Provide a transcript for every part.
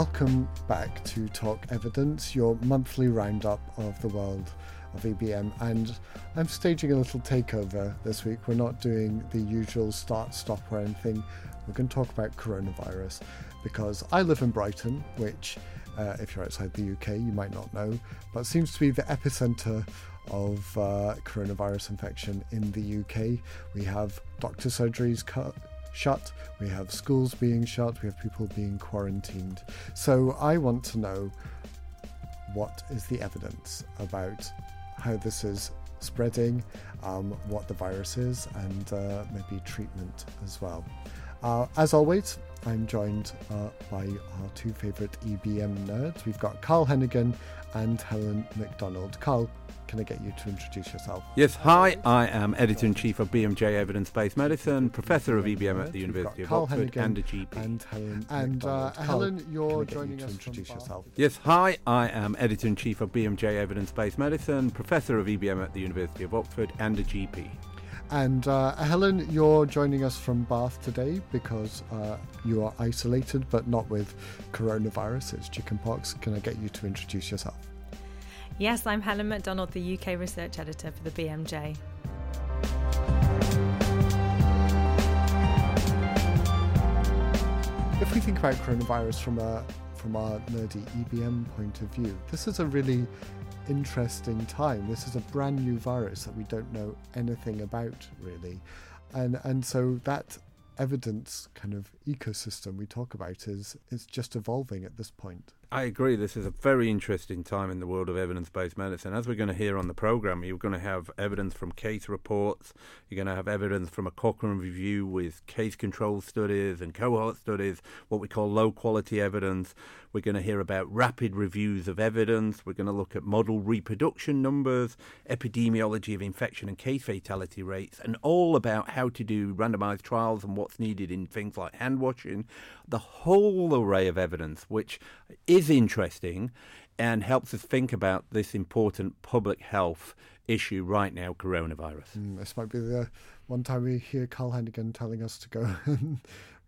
Welcome back to Talk Evidence, your monthly roundup of the world of EBM. And I'm staging a little takeover this week. We're not doing the usual start, stop, or anything. We're going to talk about coronavirus because I live in Brighton, which, uh, if you're outside the UK, you might not know, but seems to be the epicenter of uh, coronavirus infection in the UK. We have doctor surgeries cut shut, we have schools being shut, we have people being quarantined. So I want to know what is the evidence about how this is spreading, um, what the virus is, and uh, maybe treatment as well. Uh, as always, I'm joined uh, by our two favourite EBM nerds. We've got Carl Heneghan and Helen McDonald. Carl, can I get you to introduce yourself? Yes, hi, I am editor in chief of BMJ Evidence Based Medicine, professor of EBM at the University of Carl Oxford, Heneghan and a GP. And Helen. And uh, Helen, you're joining you us to introduce yourself. Yes, hi, I am editor in chief of BMJ Evidence Based Medicine, professor of EBM at the University of Oxford, and a GP. And uh, Helen, you're joining us from Bath today because uh, you are isolated, but not with coronavirus. It's chickenpox. Can I get you to introduce yourself? Yes, I'm Helen McDonald, the UK research editor for the BMJ. If we think about coronavirus from a from our nerdy EBM point of view, this is a really interesting time. This is a brand new virus that we don't know anything about really, and and so that evidence kind of ecosystem we talk about is is just evolving at this point. I agree. This is a very interesting time in the world of evidence based medicine. As we're going to hear on the program, you're going to have evidence from case reports, you're going to have evidence from a Cochrane review with case control studies and cohort studies, what we call low quality evidence. We're going to hear about rapid reviews of evidence. We're going to look at model reproduction numbers, epidemiology of infection and case fatality rates, and all about how to do randomized trials and what's needed in things like hand washing. The whole array of evidence, which is interesting and helps us think about this important public health issue right now coronavirus. Mm, this might be the one time we hear Carl Heneghan telling us to go and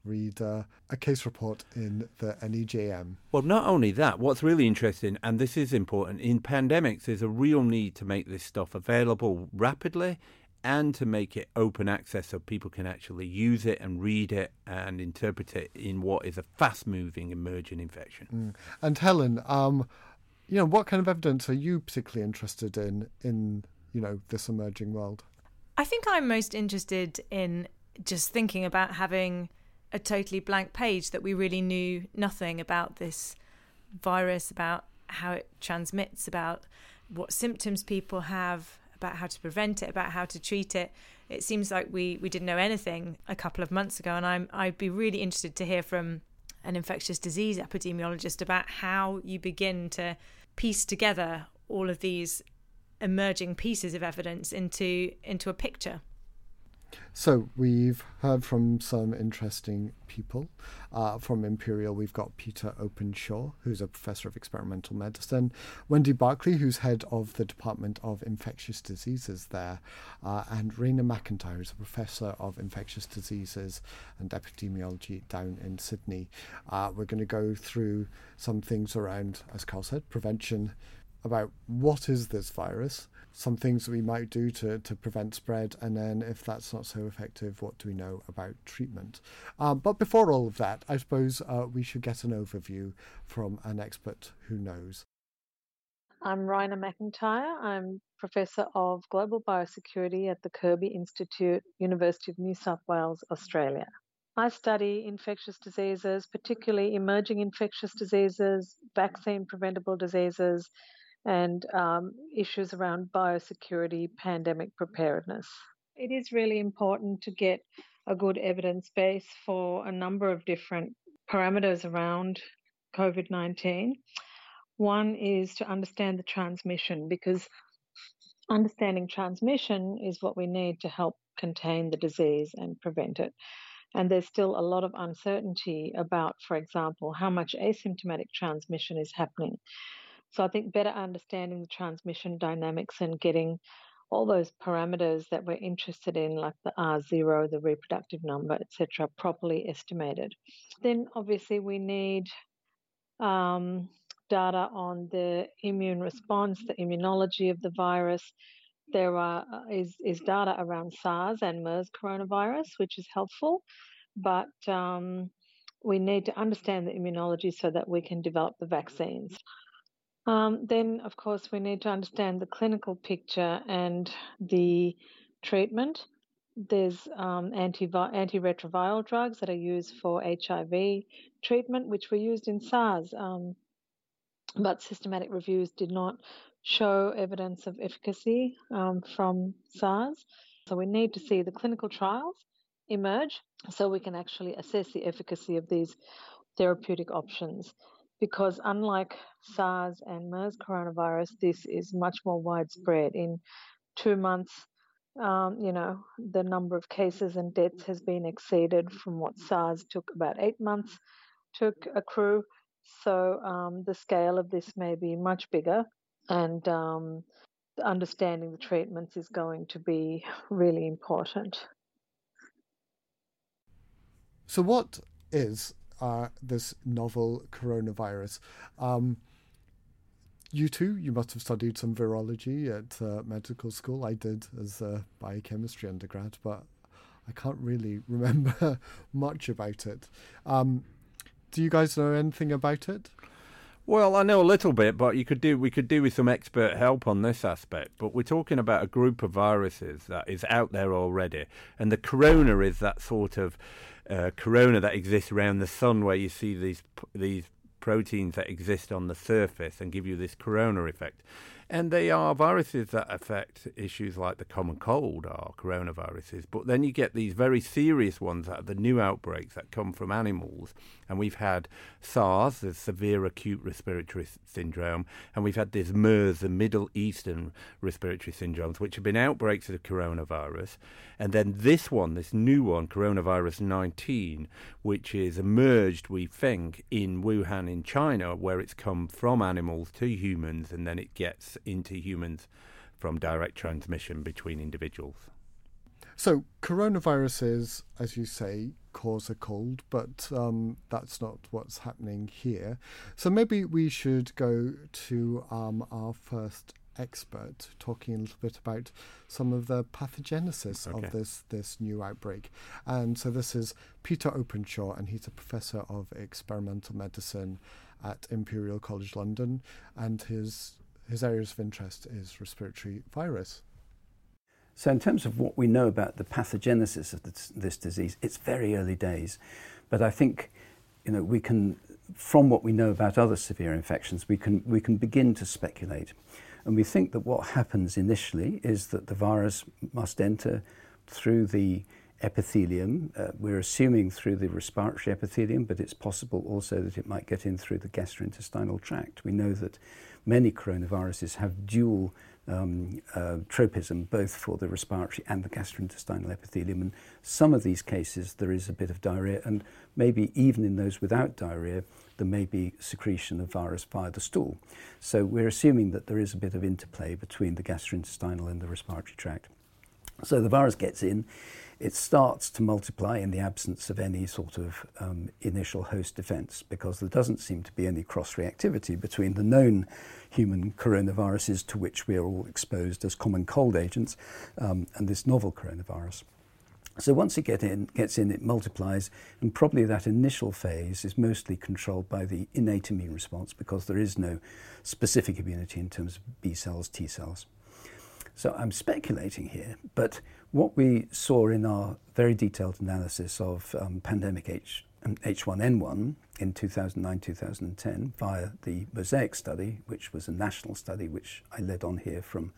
read uh, a case report in the NEJM. Well, not only that, what's really interesting, and this is important, in pandemics, there's a real need to make this stuff available rapidly and to make it open access so people can actually use it and read it and interpret it in what is a fast moving emerging infection. Mm. And Helen, um, you know, what kind of evidence are you particularly interested in in, you know, this emerging world? I think I'm most interested in just thinking about having a totally blank page that we really knew nothing about this virus, about how it transmits, about what symptoms people have, about how to prevent it, about how to treat it. It seems like we, we didn't know anything a couple of months ago, and I'm I'd be really interested to hear from an infectious disease epidemiologist about how you begin to piece together all of these emerging pieces of evidence into into a picture. So we've heard from some interesting people. Uh, from Imperial, we've got Peter Openshaw, who's a professor of experimental medicine, Wendy Barclay, who's head of the Department of Infectious Diseases there, uh, and Raina MacIntyre, who's a professor of infectious diseases and epidemiology down in Sydney. Uh, we're going to go through some things around, as Carl said, prevention about what is this virus some things that we might do to, to prevent spread, and then if that's not so effective, what do we know about treatment? Um, but before all of that, I suppose uh, we should get an overview from an expert who knows. I'm Raina MacIntyre. I'm Professor of Global Biosecurity at the Kirby Institute, University of New South Wales, Australia. I study infectious diseases, particularly emerging infectious diseases, vaccine preventable diseases, and um, issues around biosecurity, pandemic preparedness. It is really important to get a good evidence base for a number of different parameters around COVID 19. One is to understand the transmission because understanding transmission is what we need to help contain the disease and prevent it. And there's still a lot of uncertainty about, for example, how much asymptomatic transmission is happening. So I think better understanding the transmission dynamics and getting all those parameters that we're interested in, like the R0, the reproductive number, etc., properly estimated. Then obviously we need um, data on the immune response, the immunology of the virus. There are, uh, is, is data around SARS and MERS coronavirus, which is helpful, but um, we need to understand the immunology so that we can develop the vaccines. Um, then, of course, we need to understand the clinical picture and the treatment. There's um, anti- antiretroviral drugs that are used for HIV treatment, which were used in SARS, um, but systematic reviews did not show evidence of efficacy um, from SARS. So we need to see the clinical trials emerge so we can actually assess the efficacy of these therapeutic options. Because unlike SARS and MERS coronavirus, this is much more widespread. In two months, um, you know, the number of cases and deaths has been exceeded from what SARS took about eight months to accrue. So um, the scale of this may be much bigger, and um, understanding the treatments is going to be really important. So, what is uh, this novel coronavirus? Um, you too, you must have studied some virology at uh, medical school. I did as a biochemistry undergrad, but I can't really remember much about it. Um, do you guys know anything about it? Well, I know a little bit, but you could do we could do with some expert help on this aspect. But we're talking about a group of viruses that is out there already, and the corona is that sort of uh, corona that exists around the sun, where you see these these proteins that exist on the surface and give you this corona effect. And they are viruses that affect issues like the common cold or coronaviruses. But then you get these very serious ones that are the new outbreaks that come from animals. And we've had SARS, the severe acute respiratory syndrome, and we've had this MERS, the Middle Eastern respiratory syndromes, which have been outbreaks of the coronavirus. And then this one, this new one, coronavirus 19, which is emerged, we think, in Wuhan in China, where it's come from animals to humans and then it gets into humans from direct transmission between individuals. So, coronaviruses, as you say, cause a cold, but um, that's not what's happening here. So, maybe we should go to um, our first expert talking a little bit about some of the pathogenesis okay. of this this new outbreak. And so this is Peter Openshaw, and he's a professor of experimental medicine at Imperial College London, and his his areas of interest is respiratory virus. So, in terms of what we know about the pathogenesis of this, this, disease, it's very early days. But I think, you know, we can, from what we know about other severe infections, we can, we can begin to speculate. And we think that what happens initially is that the virus must enter through the epithelium. Uh, we're assuming through the respiratory epithelium, but it's possible also that it might get in through the gastrointestinal tract. We know that many coronaviruses have dual um, uh, tropism, both for the respiratory and the gastrointestinal epithelium. And some of these cases, there is a bit of diarrhea, and maybe even in those without diarrhea, there may be secretion of virus via the stool. So we're assuming that there is a bit of interplay between the gastrointestinal and the respiratory tract. So the virus gets in, it starts to multiply in the absence of any sort of um, initial host defense because there doesn't seem to be any cross reactivity between the known human coronaviruses to which we are all exposed as common cold agents um, and this novel coronavirus. So once it get in, gets in, it multiplies, and probably that initial phase is mostly controlled by the innate immune response because there is no specific immunity in terms of B cells, T cells. So I'm speculating here, but what we saw in our very detailed analysis of um, pandemic H, H1N1 in 2009 2010 via the Mosaic study, which was a national study which I led on here from,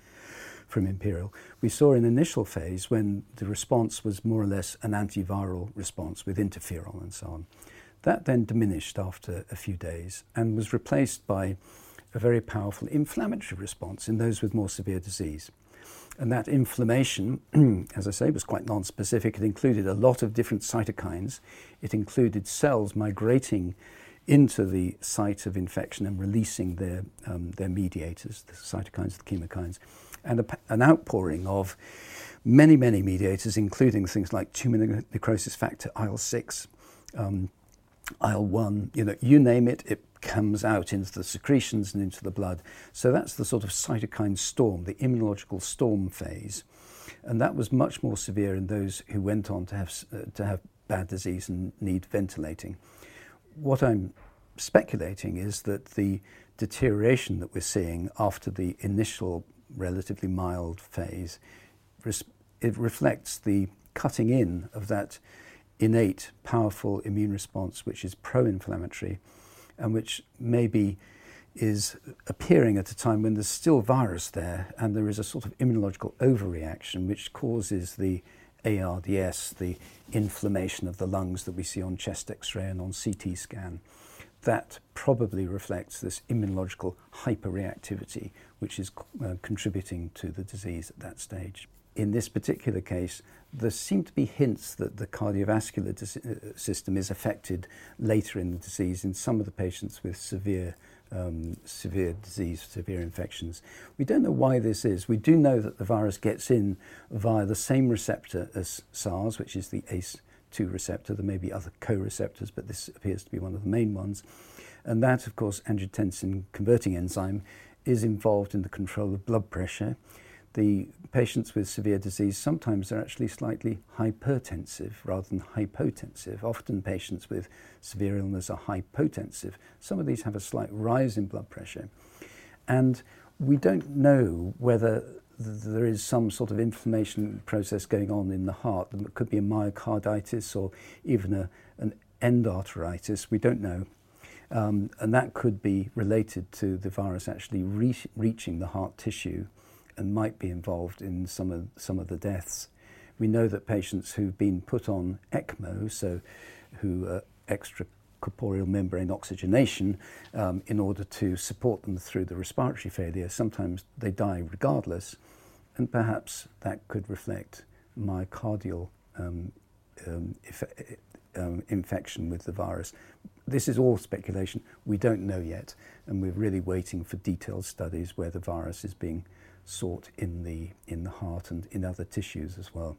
from Imperial, we saw an initial phase when the response was more or less an antiviral response with interferon and so on. That then diminished after a few days and was replaced by a very powerful inflammatory response in those with more severe disease. And that inflammation, as I say, was quite non-specific. It included a lot of different cytokines. It included cells migrating into the site of infection and releasing their, um, their mediators, the cytokines, the chemokines, and a, an outpouring of many, many mediators, including things like tumor necrosis factor, IL-6, um, IL 1, you know, you name it, it comes out into the secretions and into the blood. So that's the sort of cytokine storm, the immunological storm phase. And that was much more severe in those who went on to have, uh, to have bad disease and need ventilating. What I'm speculating is that the deterioration that we're seeing after the initial relatively mild phase it reflects the cutting in of that innate, powerful immune response, which is pro inflammatory and which maybe is appearing at a time when there's still virus there and there is a sort of immunological overreaction which causes the ARDS, the inflammation of the lungs that we see on chest x ray and on CT scan. That probably reflects this immunological hyperreactivity, which is uh, contributing to the disease at that stage in this particular case, there seem to be hints that the cardiovascular dis- uh, system is affected later in the disease in some of the patients with severe, um, severe disease, severe infections. We don't know why this is. We do know that the virus gets in via the same receptor as SARS, which is the ACE2 receptor. There may be other co receptors, but this appears to be one of the main ones. And that, of course, angiotensin converting enzyme is involved in the control of blood pressure the patients with severe disease sometimes are actually slightly hypertensive rather than hypotensive. Often patients with severe illness are hypotensive. Some of these have a slight rise in blood pressure. And we don't know whether there is some sort of inflammation process going on in the heart. There could be a myocarditis or even a, an endarteritis. We don't know. Um, and that could be related to the virus actually re- reaching the heart tissue and might be involved in some of, some of the deaths. We know that patients who've been put on ECMO, so who are extracorporeal membrane oxygenation, um, in order to support them through the respiratory failure, sometimes they die regardless, and perhaps that could reflect myocardial um, um, um, infection with the virus. This is all speculation. We don't know yet, and we're really waiting for detailed studies where the virus is being sought in the, in the heart and in other tissues as well.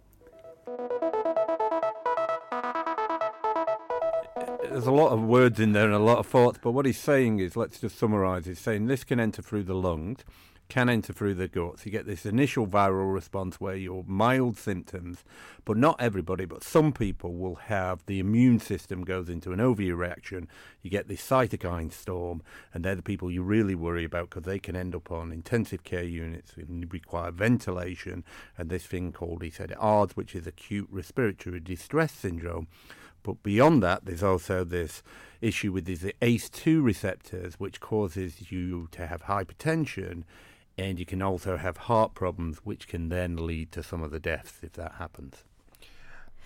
There's a lot of words in there and a lot of thoughts, but what he's saying is, let's just summarise, he's saying this can enter through the lungs, can enter through the guts. You get this initial viral response where you're mild symptoms, but not everybody, but some people will have the immune system goes into an overreaction. You get this cytokine storm, and they're the people you really worry about because they can end up on intensive care units and require ventilation and this thing called, he said, ARDS, which is acute respiratory distress syndrome. But beyond that, there's also this issue with these ACE2 receptors, which causes you to have hypertension and you can also have heart problems, which can then lead to some of the deaths if that happens.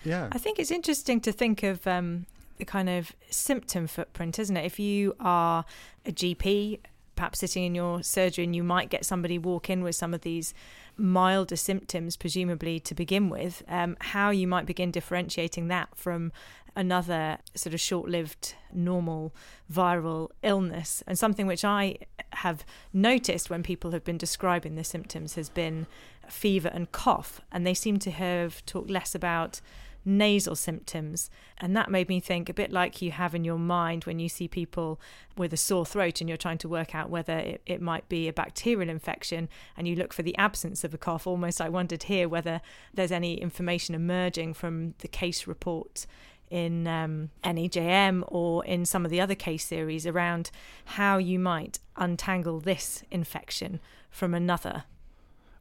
Yeah. I think it's interesting to think of um, the kind of symptom footprint, isn't it? If you are a GP, perhaps sitting in your surgery, and you might get somebody walk in with some of these milder symptoms, presumably to begin with, um, how you might begin differentiating that from another sort of short lived normal viral illness. And something which I have noticed when people have been describing the symptoms has been fever and cough. And they seem to have talked less about nasal symptoms. And that made me think a bit like you have in your mind when you see people with a sore throat and you're trying to work out whether it, it might be a bacterial infection and you look for the absence of a cough. Almost, I wondered here whether there's any information emerging from the case report in um, NEJM or in some of the other case series around how you might untangle this infection from another.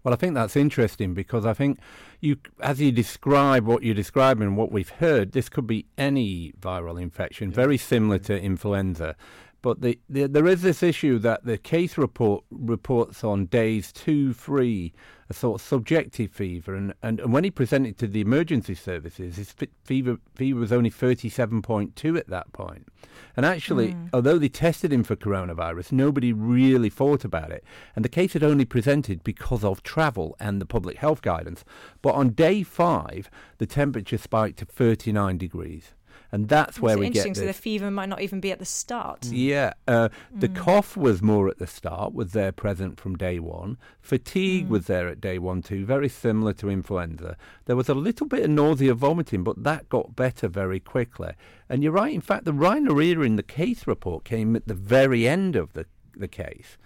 Well, I think that's interesting because I think you, as you describe what you're describing, what we've heard, this could be any viral infection, very similar to influenza. But the, the, there is this issue that the case report reports on days two, three, a sort of subjective fever, and, and, and when he presented to the emergency services, his fever fever was only thirty seven point two at that point. And actually, mm. although they tested him for coronavirus, nobody really thought about it, and the case had only presented because of travel and the public health guidance. But on day five, the temperature spiked to thirty nine degrees. And that's where we interesting. get So the fever might not even be at the start. Yeah, uh, the Mm. cough was more at the start, was there present from day one. Fatigue Mm. was there at day one too, very similar to influenza. There was a little bit of nausea, vomiting, but that got better very quickly. And you're right. In fact, the rhinorrhea in the case report came at the very end of the the case.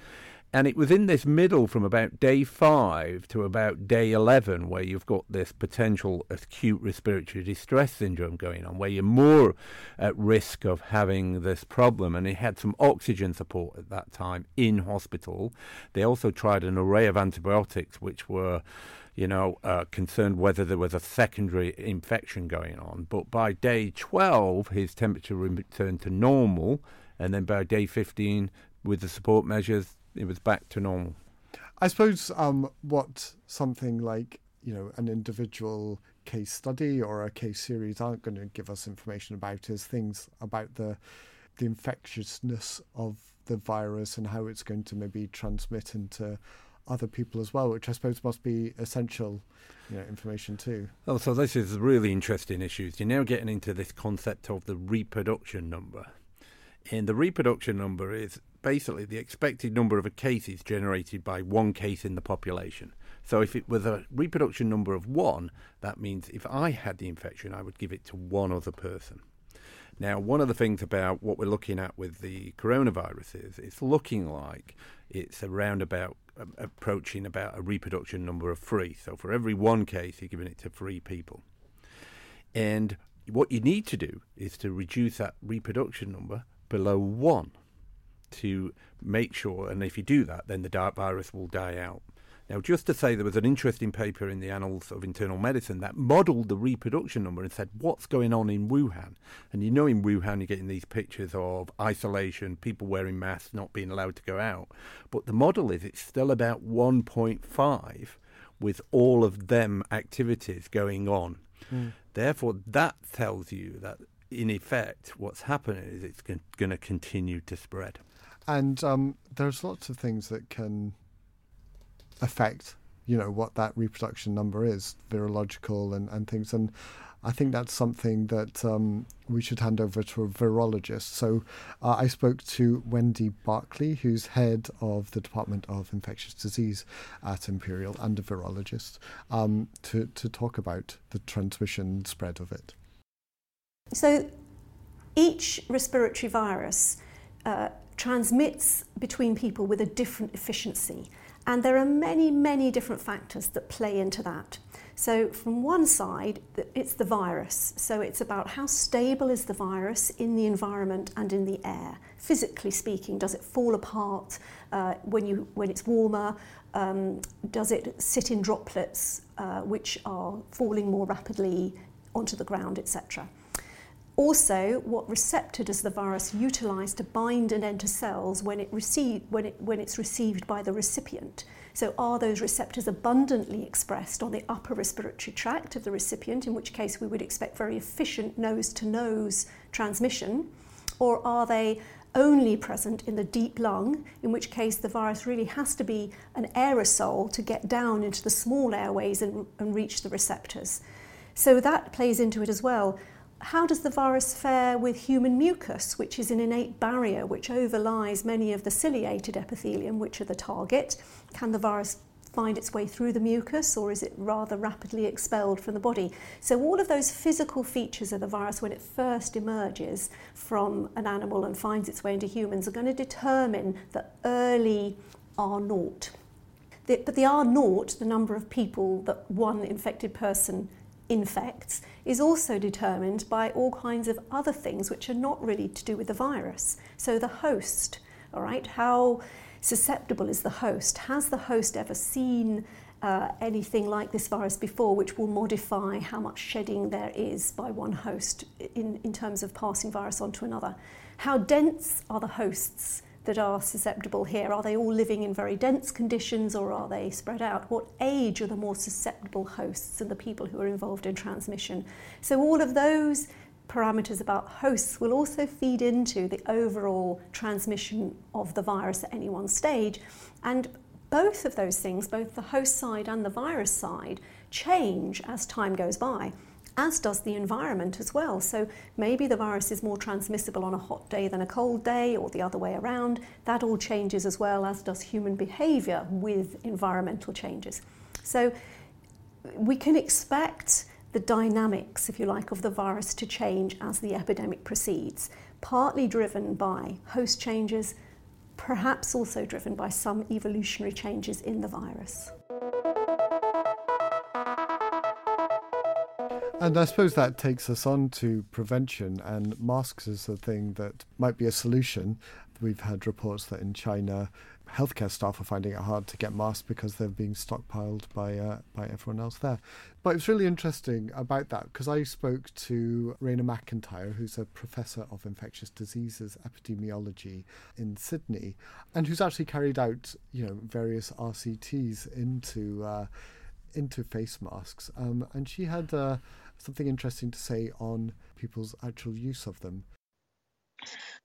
And it was in this middle from about day five to about day 11 where you've got this potential acute respiratory distress syndrome going on, where you're more at risk of having this problem. And he had some oxygen support at that time in hospital. They also tried an array of antibiotics, which were you know, uh, concerned whether there was a secondary infection going on. But by day 12, his temperature returned to normal. And then by day 15, with the support measures, it was back to normal. I suppose um, what something like you know an individual case study or a case series aren't going to give us information about is things about the the infectiousness of the virus and how it's going to maybe transmit into other people as well, which I suppose must be essential, you know, information too. Oh, so this is really interesting issues. You're now getting into this concept of the reproduction number. And the reproduction number is basically the expected number of cases generated by one case in the population. So if it was a reproduction number of one, that means if I had the infection, I would give it to one other person. Now, one of the things about what we're looking at with the coronavirus is it's looking like it's around about uh, approaching about a reproduction number of three. So for every one case, you're giving it to three people. And what you need to do is to reduce that reproduction number below one to make sure, and if you do that, then the dark virus will die out. Now, just to say, there was an interesting paper in the Annals of Internal Medicine that modelled the reproduction number and said what's going on in Wuhan. And you know, in Wuhan, you're getting these pictures of isolation, people wearing masks, not being allowed to go out. But the model is it's still about 1.5 with all of them activities going on. Mm. Therefore, that tells you that, in effect, what's happening is it's going to continue to spread. And um, there's lots of things that can affect, you know, what that reproduction number is, virological and, and things. And I think that's something that um, we should hand over to a virologist. So uh, I spoke to Wendy Barclay, who's head of the Department of Infectious Disease at Imperial and a virologist, um, to, to talk about the transmission spread of it. So each respiratory virus uh, transmits between people with a different efficiency. And there are many, many different factors that play into that. So, from one side, it's the virus. So, it's about how stable is the virus in the environment and in the air, physically speaking. Does it fall apart uh, when, you, when it's warmer? Um, does it sit in droplets uh, which are falling more rapidly onto the ground, etc.? Also, what receptor does the virus utilize to bind and enter cells when, it receive, when, it, when it's received by the recipient? So, are those receptors abundantly expressed on the upper respiratory tract of the recipient, in which case we would expect very efficient nose to nose transmission? Or are they only present in the deep lung, in which case the virus really has to be an aerosol to get down into the small airways and, and reach the receptors? So, that plays into it as well how does the virus fare with human mucus, which is an innate barrier which overlies many of the ciliated epithelium, which are the target? Can the virus find its way through the mucus or is it rather rapidly expelled from the body? So, all of those physical features of the virus when it first emerges from an animal and finds its way into humans are going to determine the early R naught. but the R naught, the number of people that one infected person infects is also determined by all kinds of other things which are not really to do with the virus. So the host, all right, how susceptible is the host? Has the host ever seen uh, anything like this virus before, which will modify how much shedding there is by one host in, in terms of passing virus on to another? How dense are the hosts? That are susceptible here? Are they all living in very dense conditions or are they spread out? What age are the more susceptible hosts and the people who are involved in transmission? So, all of those parameters about hosts will also feed into the overall transmission of the virus at any one stage. And both of those things, both the host side and the virus side, change as time goes by. As does the environment as well. So maybe the virus is more transmissible on a hot day than a cold day, or the other way around. That all changes as well, as does human behaviour with environmental changes. So we can expect the dynamics, if you like, of the virus to change as the epidemic proceeds, partly driven by host changes, perhaps also driven by some evolutionary changes in the virus. And I suppose that takes us on to prevention, and masks is a thing that might be a solution. We've had reports that in China, healthcare staff are finding it hard to get masks because they're being stockpiled by uh, by everyone else there. But it's really interesting about that because I spoke to Raina MacIntyre, who's a professor of infectious diseases epidemiology in Sydney, and who's actually carried out you know various RCTs into uh, into face masks, um, and she had uh, something interesting to say on people's actual use of them.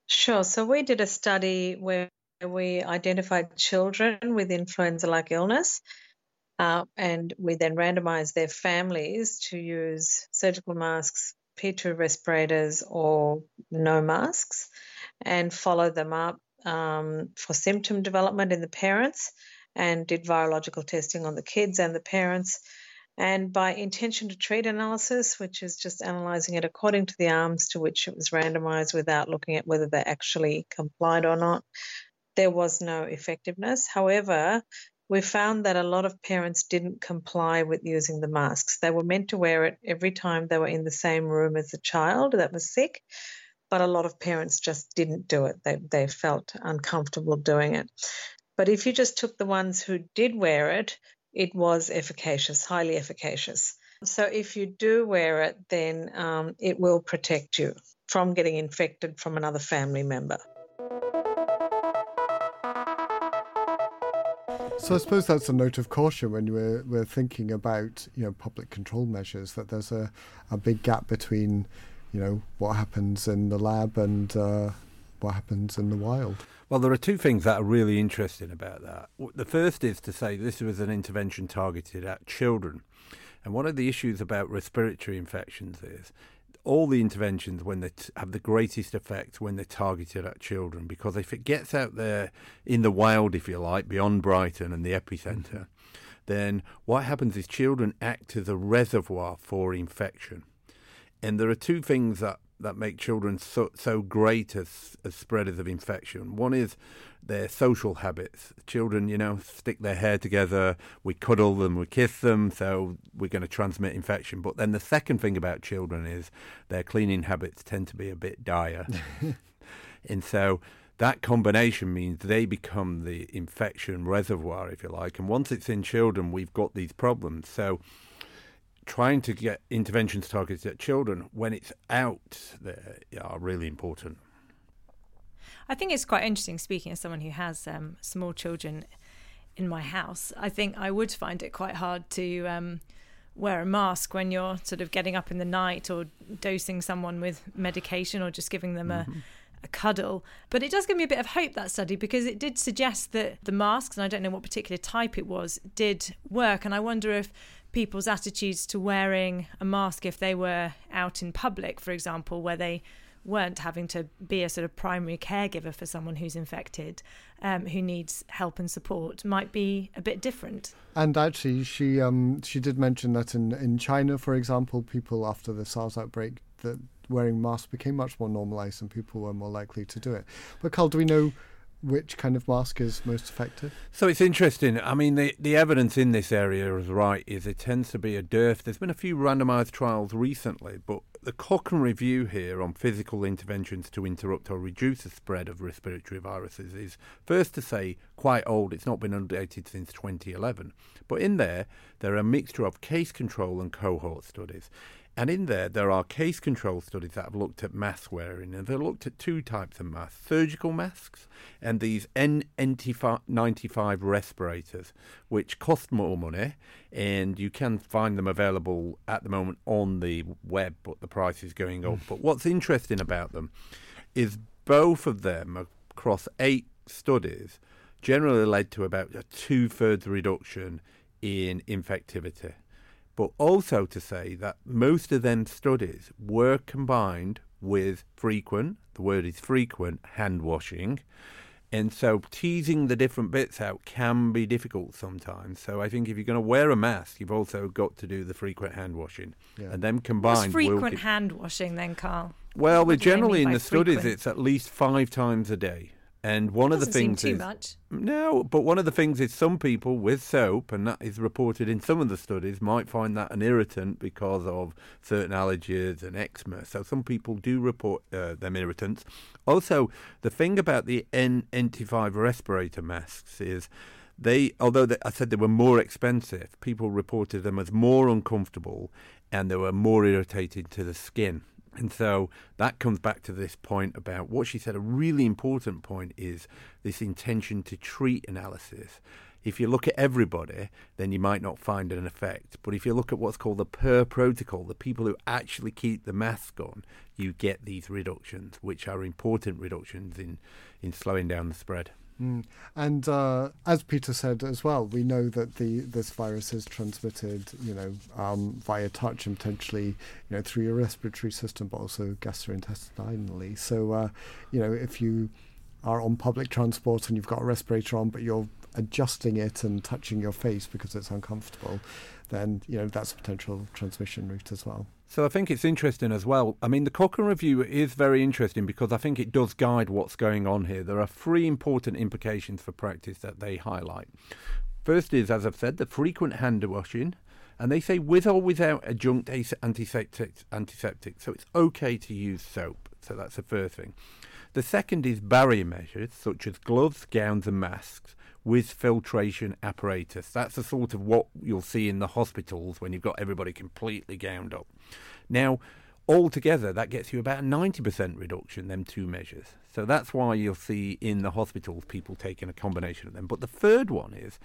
Sure. So we did a study where we identified children with influenza like illness. Uh, and we then randomized their families to use surgical masks, P2 respirators, or no masks, and followed them up um, for symptom development in the parents and did virological testing on the kids and the parents. And by intention to treat analysis, which is just analysing it according to the arms to which it was randomised without looking at whether they actually complied or not, there was no effectiveness. However, we found that a lot of parents didn't comply with using the masks. They were meant to wear it every time they were in the same room as the child that was sick, but a lot of parents just didn't do it. They, they felt uncomfortable doing it. But if you just took the ones who did wear it, it was efficacious, highly efficacious. So if you do wear it, then um, it will protect you from getting infected from another family member. So I suppose that's a note of caution when we're, we're thinking about you know public control measures that there's a, a big gap between you know what happens in the lab and uh, what happens in the wild. Well, there are two things that are really interesting about that. The first is to say this was an intervention targeted at children. And one of the issues about respiratory infections is all the interventions when they t- have the greatest effect when they're targeted at children because if it gets out there in the wild if you like beyond Brighton and the epicenter then what happens is children act as a reservoir for infection and there are two things that that make children so, so great as, as spreaders of infection. One is their social habits. Children, you know, stick their hair together, we cuddle them, we kiss them, so we're going to transmit infection. But then the second thing about children is their cleaning habits tend to be a bit dire. and so that combination means they become the infection reservoir, if you like. And once it's in children, we've got these problems. So trying to get interventions targeted at children when it's out there are really important. I think it's quite interesting speaking as someone who has um, small children in my house. I think I would find it quite hard to um, wear a mask when you're sort of getting up in the night or dosing someone with medication or just giving them mm-hmm. a a cuddle. But it does give me a bit of hope, that study, because it did suggest that the masks, and I don't know what particular type it was, did work. And I wonder if people's attitudes to wearing a mask if they were out in public, for example, where they weren't having to be a sort of primary caregiver for someone who's infected, um, who needs help and support, might be a bit different. And actually, she um, she did mention that in in China, for example, people after the SARS outbreak that wearing masks became much more normalised and people were more likely to do it. But Carl, do we know which kind of mask is most effective? So it's interesting. I mean, the, the evidence in this area is right, is it tends to be a dearth. There's been a few randomised trials recently, but the Cochrane review here on physical interventions to interrupt or reduce the spread of respiratory viruses is first to say quite old. It's not been updated since 2011. But in there, there are a mixture of case control and cohort studies. And in there, there are case control studies that have looked at mask wearing, and they've looked at two types of masks surgical masks and these N95 respirators, which cost more money, and you can find them available at the moment on the web, but the price is going up. Hmm. but what's interesting about them is both of them across eight studies generally led to about a two thirds reduction in infectivity but also to say that most of them studies were combined with frequent, the word is frequent, hand washing. And so teasing the different bits out can be difficult sometimes. So I think if you're going to wear a mask, you've also got to do the frequent hand washing. Yeah. And then combined. What's frequent will hand washing then, Carl? well, What do they generally in by the studies, it's at least five times a day. And one of the things too is much. no, but one of the things is some people with soap, and that is reported in some of the studies, might find that an irritant because of certain allergies and eczema. So some people do report uh, them irritants. Also, the thing about the N95 respirator masks is they, although they, I said they were more expensive, people reported them as more uncomfortable and they were more irritating to the skin. And so that comes back to this point about what she said. A really important point is this intention to treat analysis. If you look at everybody, then you might not find an effect. But if you look at what's called the per protocol, the people who actually keep the mask on, you get these reductions, which are important reductions in, in slowing down the spread. Mm. And uh, as Peter said as well, we know that the this virus is transmitted, you know, um, via touch and potentially, you know, through your respiratory system, but also gastrointestinally. So, uh, you know, if you are on public transport and you've got a respirator on, but you're adjusting it and touching your face because it's uncomfortable, then you know that's a potential transmission route as well. So I think it's interesting as well. I mean, the Cochrane review is very interesting because I think it does guide what's going on here. There are three important implications for practice that they highlight. First is, as I've said, the frequent hand washing, and they say with or without adjunct antiseptic. Antiseptic, so it's okay to use soap. So that's the first thing. The second is barrier measures such as gloves, gowns, and masks with filtration apparatus. That's the sort of what you'll see in the hospitals when you've got everybody completely gowned up. Now, altogether, that gets you about a 90% reduction, them two measures. So that's why you'll see in the hospitals people taking a combination of them. But the third one is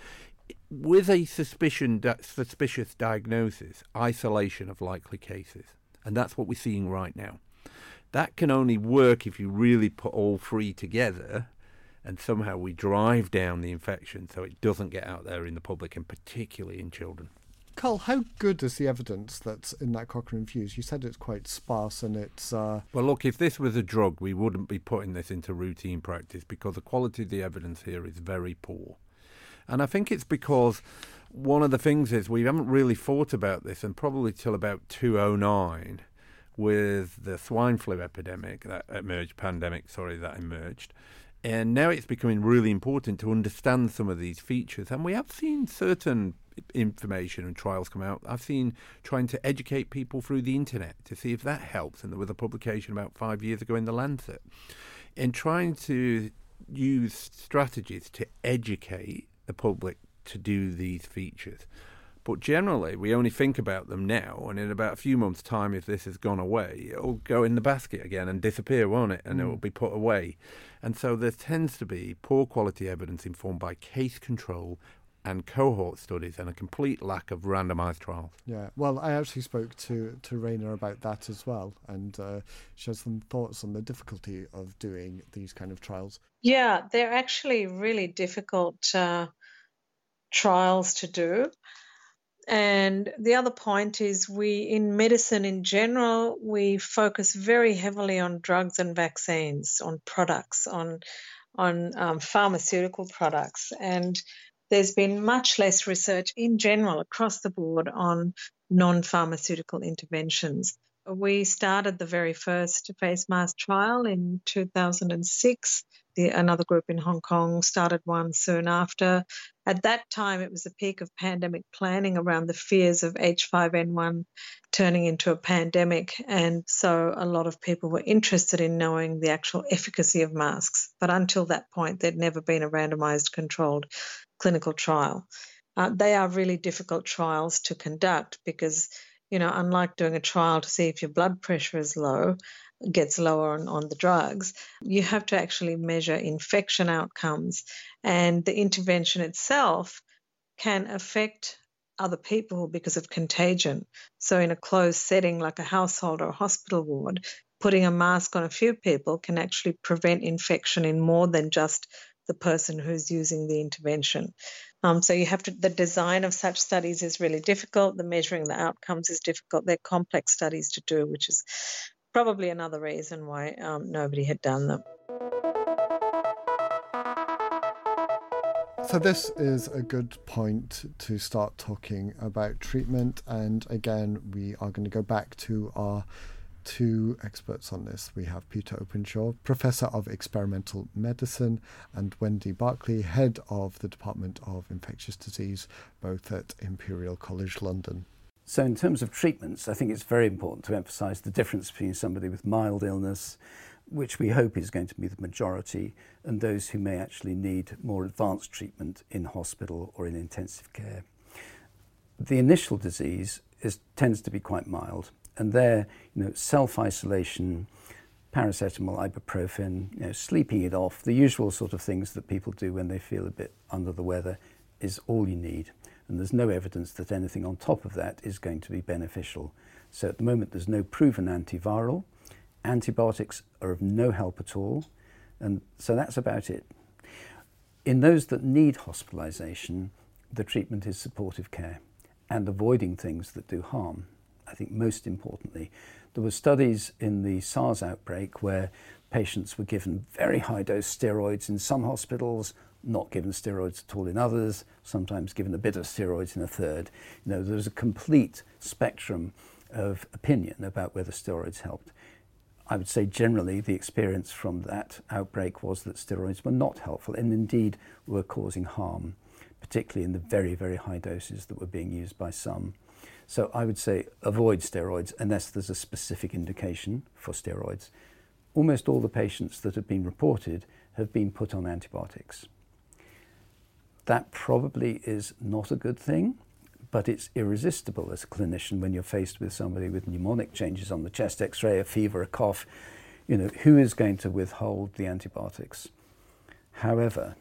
with a suspicion, suspicious diagnosis, isolation of likely cases. And that's what we're seeing right now. That can only work if you really put all three together and somehow we drive down the infection so it doesn't get out there in the public and particularly in children. Carl, how good is the evidence that's in that Cochrane reviews? You said it's quite sparse and it's uh, Well, look, if this was a drug, we wouldn't be putting this into routine practice because the quality of the evidence here is very poor. And I think it's because one of the things is we haven't really thought about this, and probably till about 2009 with the swine flu epidemic that emerged, pandemic, sorry, that emerged. And now it's becoming really important to understand some of these features. And we have seen certain information and trials come out. I've seen trying to educate people through the internet to see if that helps. And there was a publication about five years ago in The Lancet. And trying to use strategies to educate the public to do these features. But generally, we only think about them now, and in about a few months' time, if this has gone away, it'll go in the basket again and disappear, won't it? And it mm. will be put away. And so there tends to be poor quality evidence informed by case control and cohort studies and a complete lack of randomized trials. Yeah, well, I actually spoke to to Raina about that as well, and uh, she has some thoughts on the difficulty of doing these kind of trials. Yeah, they're actually really difficult uh, trials to do. And the other point is, we in medicine in general, we focus very heavily on drugs and vaccines, on products, on on um, pharmaceutical products, and there's been much less research in general across the board on non-pharmaceutical interventions. We started the very first face mask trial in 2006. The, another group in Hong Kong started one soon after. At that time, it was the peak of pandemic planning around the fears of H5N1 turning into a pandemic. And so a lot of people were interested in knowing the actual efficacy of masks. But until that point, there'd never been a randomized controlled clinical trial. Uh, they are really difficult trials to conduct because, you know, unlike doing a trial to see if your blood pressure is low, gets lower on, on the drugs, you have to actually measure infection outcomes. And the intervention itself can affect other people because of contagion. So, in a closed setting like a household or a hospital ward, putting a mask on a few people can actually prevent infection in more than just the person who's using the intervention. Um, so you have to, the design of such studies is really difficult. The measuring the outcomes is difficult. They're complex studies to do, which is probably another reason why um, nobody had done them. So, this is a good point to start talking about treatment. And again, we are going to go back to our two experts on this. We have Peter Openshaw, Professor of Experimental Medicine, and Wendy Barclay, Head of the Department of Infectious Disease, both at Imperial College London. So, in terms of treatments, I think it's very important to emphasise the difference between somebody with mild illness, which we hope is going to be the majority, and those who may actually need more advanced treatment in hospital or in intensive care. The initial disease is, tends to be quite mild, and there, you know, self-isolation, paracetamol, ibuprofen, you know, sleeping it off, the usual sort of things that people do when they feel a bit under the weather is all you need. And there's no evidence that anything on top of that is going to be beneficial. So at the moment, there's no proven antiviral. Antibiotics are of no help at all. And so that's about it. In those that need hospitalisation, the treatment is supportive care and avoiding things that do harm. I think most importantly, there were studies in the SARS outbreak where patients were given very high dose steroids in some hospitals, not given steroids at all in others, sometimes given a bit of steroids in a third. You know, there was a complete spectrum of opinion about whether steroids helped. I would say generally the experience from that outbreak was that steroids were not helpful and indeed were causing harm, particularly in the very, very high doses that were being used by some. So I would say avoid steroids unless there's a specific indication for steroids. Almost all the patients that have been reported have been put on antibiotics. That probably is not a good thing, but it's irresistible as a clinician when you're faced with somebody with pneumonic changes on the chest x-ray, a fever, a cough. You know, who is going to withhold the antibiotics? However,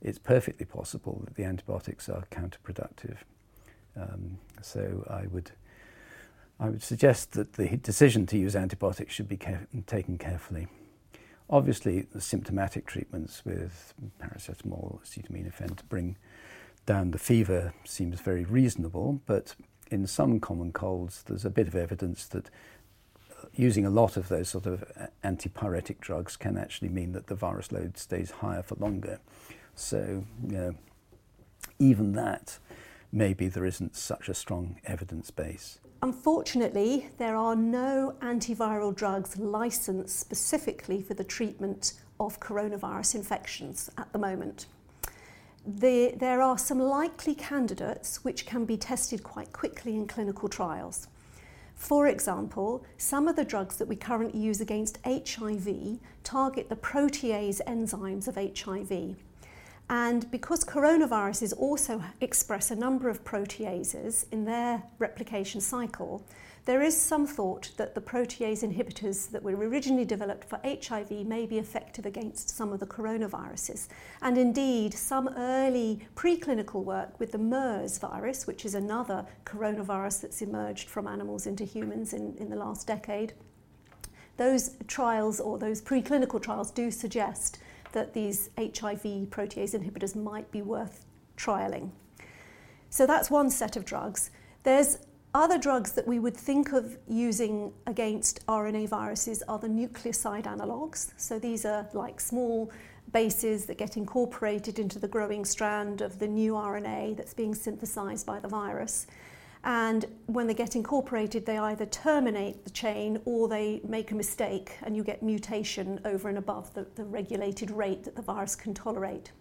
it's perfectly possible that the antibiotics are counterproductive. Um, so I would, I would suggest that the decision to use antibiotics should be care- taken carefully. Obviously, the symptomatic treatments with paracetamol, acetaminophen to bring down the fever seems very reasonable, but in some common colds, there's a bit of evidence that uh, using a lot of those sort of uh, antipyretic drugs can actually mean that the virus load stays higher for longer. So, you know, even that maybe there isn't such a strong evidence base. Unfortunately, there are no antiviral drugs licensed specifically for the treatment of coronavirus infections at the moment. The, there are some likely candidates which can be tested quite quickly in clinical trials. For example, some of the drugs that we currently use against HIV target the protease enzymes of HIV. And because coronaviruses also express a number of proteases in their replication cycle, there is some thought that the protease inhibitors that were originally developed for HIV may be effective against some of the coronaviruses. And indeed, some early preclinical work with the MERS virus, which is another coronavirus that's emerged from animals into humans in, in the last decade, those trials or those preclinical trials do suggest that these HIV protease inhibitors might be worth trialing. So that's one set of drugs. There's other drugs that we would think of using against RNA viruses are the nucleoside analogues. So these are like small bases that get incorporated into the growing strand of the new RNA that's being synthesized by the virus. And when they get incorporated, they either terminate the chain or they make a mistake and you get mutation over and above the, the regulated rate that the virus can tolerate.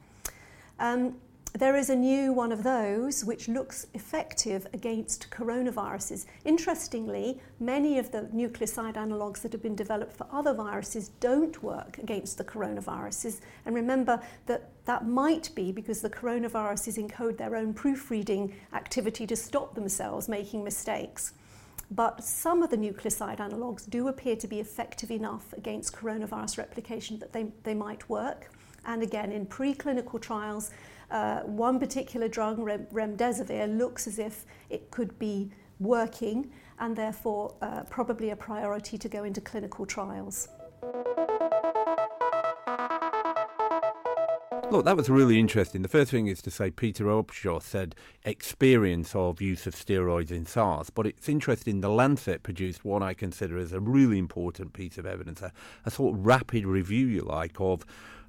Um, there is a new one of those which looks effective against coronaviruses. Interestingly, many of the nucleoside analogues that have been developed for other viruses don't work against the coronaviruses. And remember that that might be because the coronaviruses encode their own proofreading activity to stop themselves making mistakes. But some of the nucleoside analogues do appear to be effective enough against coronavirus replication that they, they might work. And again, in preclinical trials, uh, one particular drug, rem- remdesivir, looks as if it could be working and therefore uh, probably a priority to go into clinical trials. Look, that was really interesting. The first thing is to say Peter Openshaw said experience of use of steroids in SARS, but it's interesting. The Lancet produced what I consider as a really important piece of evidence, a, a sort of rapid review, you like, of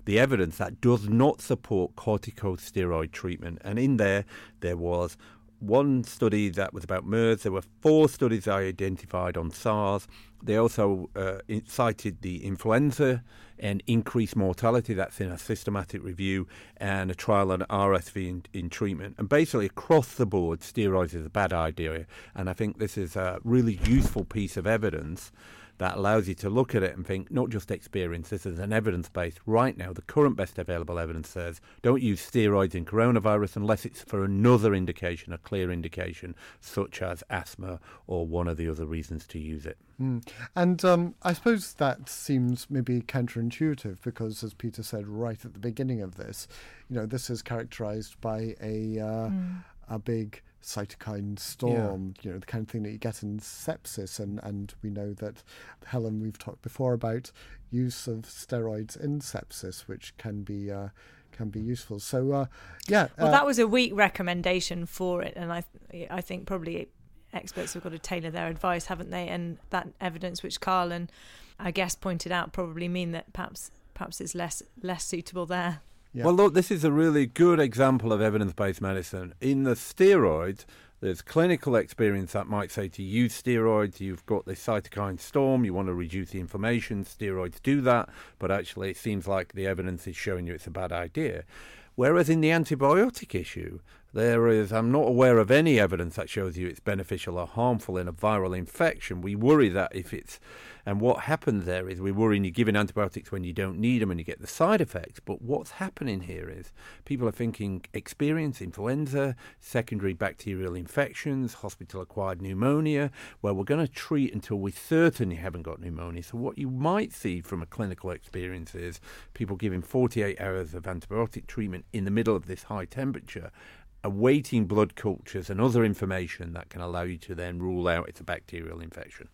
the evidence that does not support corticosteroid treatment. And in there, there was one study that was about MERS. There were four studies I identified on SARS. They also uh, cited the influenza and increased mortality. That's in a systematic review and a trial on RSV in, in, treatment. And basically, across the board, steroids is a bad idea. And I think this is a really useful piece of evidence that allows you to look at it and think not just experience, this is an evidence base. Right now, the current best available evidence says don't use steroids in coronavirus unless it's for another indication, a clear indication, such as asthma or one of the other reasons to use it. Mm. And um, I suppose that seems maybe counterintuitive because, as Peter said right at the beginning of this, you know, this is characterized by a uh, mm. a big cytokine storm, yeah. you know, the kind of thing that you get in sepsis. And, and we know that, Helen, we've talked before about use of steroids in sepsis, which can be. Uh, can be useful. So, uh, yeah. Well, uh, that was a weak recommendation for it, and I, th- I think probably experts have got to tailor their advice, haven't they? And that evidence, which Carl and I guess pointed out, probably mean that perhaps perhaps it's less less suitable there. Yeah. Well, look, this is a really good example of evidence based medicine. In the steroids, there's clinical experience that might say to use steroids, you've got this cytokine storm, you want to reduce the inflammation, steroids do that, but actually it seems like the evidence is showing you it's a bad idea. Whereas in the antibiotic issue, there is, I'm not aware of any evidence that shows you it's beneficial or harmful in a viral infection. We worry that if it's, and what happens there is we worry you're giving antibiotics when you don't need them and you get the side effects. But what's happening here is people are thinking experience, influenza, secondary bacterial infections, hospital acquired pneumonia, where we're going to treat until we're certain you haven't got pneumonia. So what you might see from a clinical experience is people giving 48 hours of antibiotic treatment in the middle of this high temperature awaiting blood cultures and other information that can allow you to then rule out it's a bacterial infection.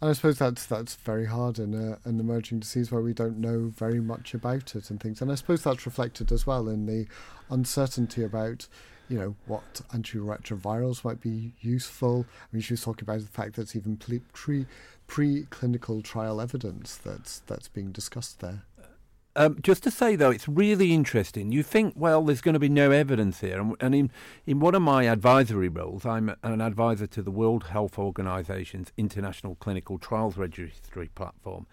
And I suppose that's that's very hard in a, an emerging disease where we don't know very much about it and things. And I suppose that's reflected as well in the uncertainty about, you know, what antiretrovirals might be useful. I mean, she was talking about the fact that it's even pre pre clinical trial evidence that's that's being discussed there. Um, just to say though, it's really interesting. You think, well, there's going to be no evidence here, and, and in in one of my advisory roles, I'm an advisor to the World Health Organization's International Clinical Trials Registry platform,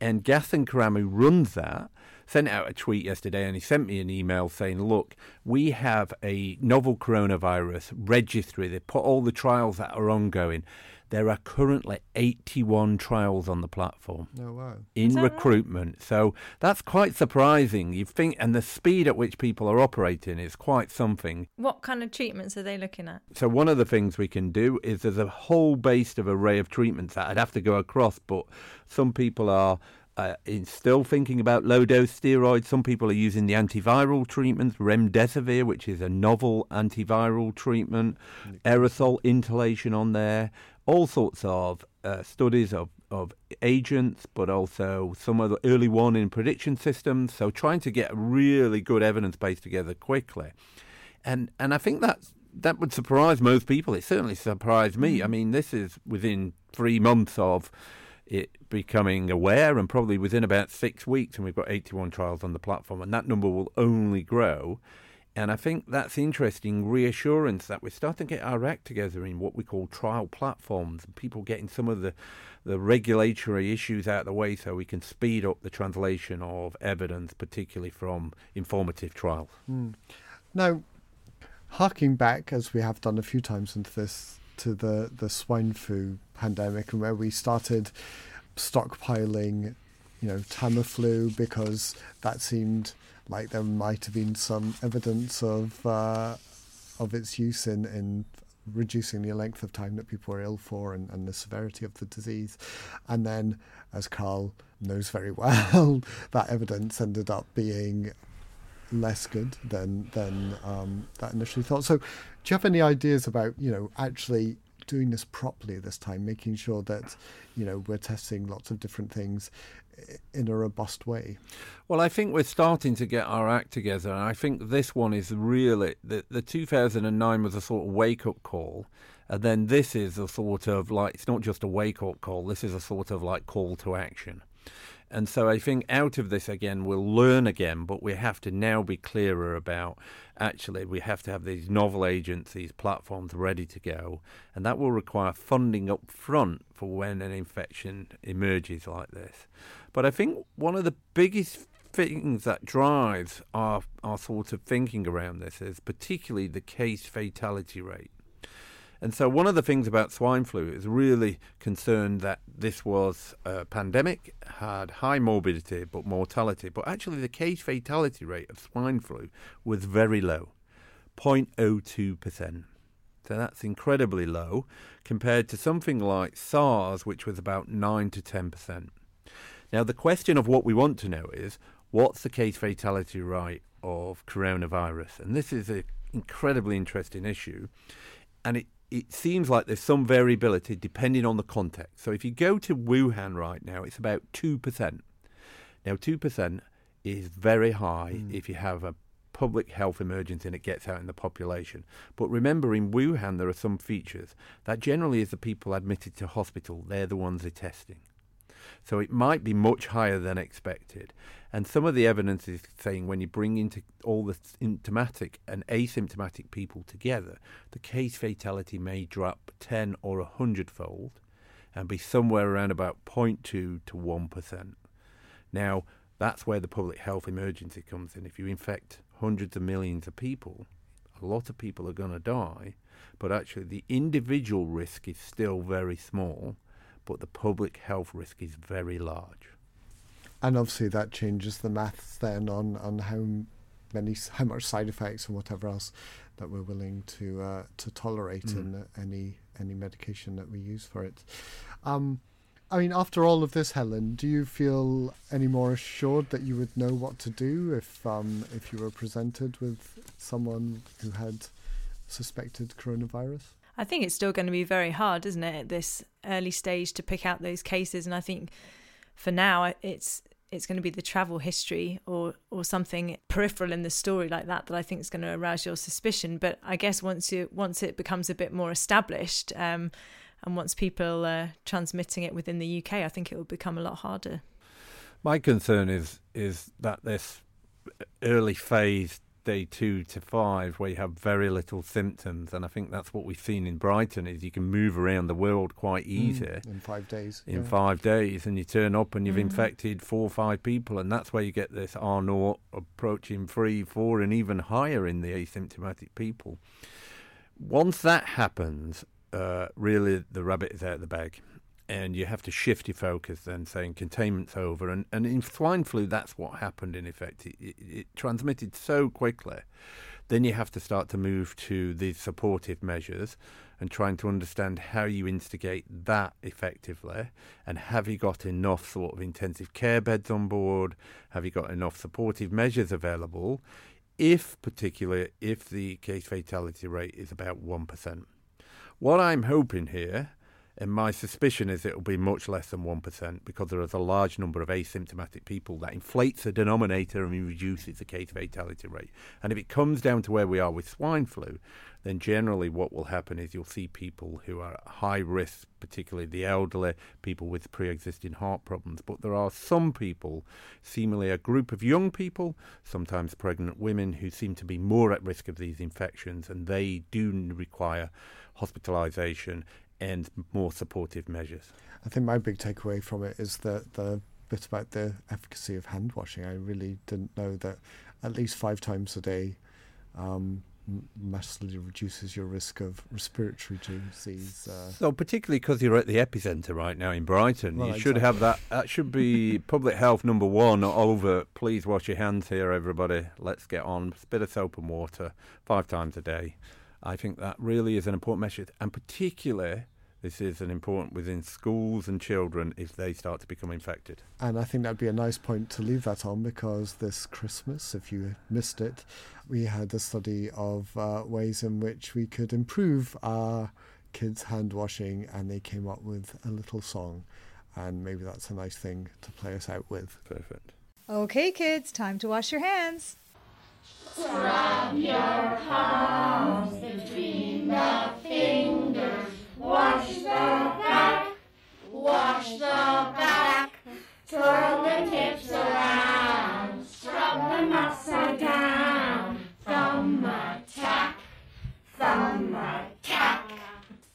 and Ghassan Karam, who runs that, sent out a tweet yesterday, and he sent me an email saying, "Look, we have a novel coronavirus registry. They put all the trials that are ongoing." There are currently 81 trials on the platform. Oh, wow. In recruitment. Right? So that's quite surprising. You think, and the speed at which people are operating is quite something. What kind of treatments are they looking at? So, one of the things we can do is there's a whole based of array of treatments that I'd have to go across, but some people are uh, still thinking about low dose steroids. Some people are using the antiviral treatments, remdesivir, which is a novel antiviral treatment, aerosol inhalation on there all sorts of uh, studies of, of agents, but also some of the early warning prediction systems. So trying to get really good evidence base together quickly, and and I think that that would surprise most people. It certainly surprised me. I mm. mean, this is within three months of it becoming aware, and probably within about six weeks, and we've got 81 trials on the platform, and that number will only grow. And I think that's interesting reassurance that we're starting to get our act together in what we call trial platforms and people getting some of the, the regulatory issues out of the way so we can speed up the translation of evidence, particularly from informative trials. Mm. Now, harking back, as we have done a few times into this, to the, the swine flu pandemic and where we started stockpiling, you know, Tamiflu because that seemed – like there might have been some evidence of uh, of its use in, in reducing the length of time that people were ill for and, and the severity of the disease. And then, as Carl knows very well, that evidence ended up being less good than than um, that initially thought. So, do you have any ideas about you know actually doing this properly this time, making sure that you know we're testing lots of different things in a robust way. Well, I think we're starting to get our act together. And I think this one is really the, the 2009 was a sort of wake up call. And then this is a sort of like, it's not just a wake up call, this is a sort of like call to action. And so I think out of this again, we'll learn again, but we have to now be clearer about actually we have to have these novel agents, these platforms ready to go. And that will require funding up front for when an infection emerges like this. But I think one of the biggest things that drives our, our sort of thinking around this is particularly the case fatality rate. And so, one of the things about swine flu is really concerned that this was a pandemic, had high morbidity but mortality. But actually, the case fatality rate of swine flu was very low 0.02%. So, that's incredibly low compared to something like SARS, which was about 9 to 10%. Now, the question of what we want to know is what's the case fatality rate of coronavirus? And this is an incredibly interesting issue. And it it seems like there's some variability depending on the context. So if you go to Wuhan right now, it's about 2%. Now, 2% is very high mm. if you have a public health emergency and it gets out in the population. But remember, in Wuhan, there are some features. That generally is the people admitted to hospital, they're the ones they're testing. So it might be much higher than expected. And some of the evidence is saying when you bring into all the symptomatic and asymptomatic people together, the case fatality may drop 10 or 100 fold and be somewhere around about 0.2 to 1%. Now, that's where the public health emergency comes in. If you infect hundreds of millions of people, a lot of people are going to die, but actually the individual risk is still very small, but the public health risk is very large and obviously that changes the maths then on on how many how much side effects and whatever else that we're willing to uh, to tolerate mm. in any any medication that we use for it. Um, I mean, after all of this, Helen, do you feel any more assured that you would know what to do if um, if you were presented with someone who had suspected coronavirus? I think it's still going to be very hard, isn't it, at this early stage to pick out those cases, and I think for now it's it's going to be the travel history or or something peripheral in the story like that that I think is going to arouse your suspicion. But I guess once you once it becomes a bit more established, um, and once people are transmitting it within the UK, I think it will become a lot harder. My concern is is that this early phase day two to five where you have very little symptoms and I think that's what we've seen in Brighton is you can move around the world quite mm, easy mm, in five days in yeah. five days and you turn up and you've mm. infected four or five people and that's where you get this R naught approaching three four and even higher in the asymptomatic people once that happens uh, really the rabbit is out of the bag and you have to shift your focus then saying containment's over. And, and in swine flu that's what happened in effect. It, it, it, transmitted so quickly. Then you have to start to move to the supportive measures and trying to understand how you instigate that effectively. And have you got enough sort of intensive care beds on board? Have you got enough supportive measures available? If particularly if the case fatality rate is about 1% what i'm hoping here and my suspicion is it will be much less than 1% because there is a large number of asymptomatic people that inflates the denominator and reduces the case fatality rate. And if it comes down to where we are with swine flu, then generally what will happen is you'll see people who are at high risk, particularly the elderly, people with pre existing heart problems. But there are some people, seemingly a group of young people, sometimes pregnant women, who seem to be more at risk of these infections, and they do require hospitalisation and more supportive measures. I think my big takeaway from it is that the bit about the efficacy of hand washing. I really didn't know that at least five times a day um, massively reduces your risk of respiratory disease. Uh, so, particularly because you're at the epicenter right now in Brighton, well, you should have that. That should be public health number one over. Please wash your hands here, everybody. Let's get on. A bit of soap and water five times a day. I think that really is an important message, and particularly this is an important within schools and children if they start to become infected. And I think that'd be a nice point to leave that on because this Christmas, if you missed it, we had a study of uh, ways in which we could improve our kids hand washing and they came up with a little song. And maybe that's a nice thing to play us out with. Perfect. Okay, kids, time to wash your hands. Strap your palms between the fingers. Wash the back, wash the back. Twirl the tips around. Scrub them upside down. Thumb attack, thumb attack.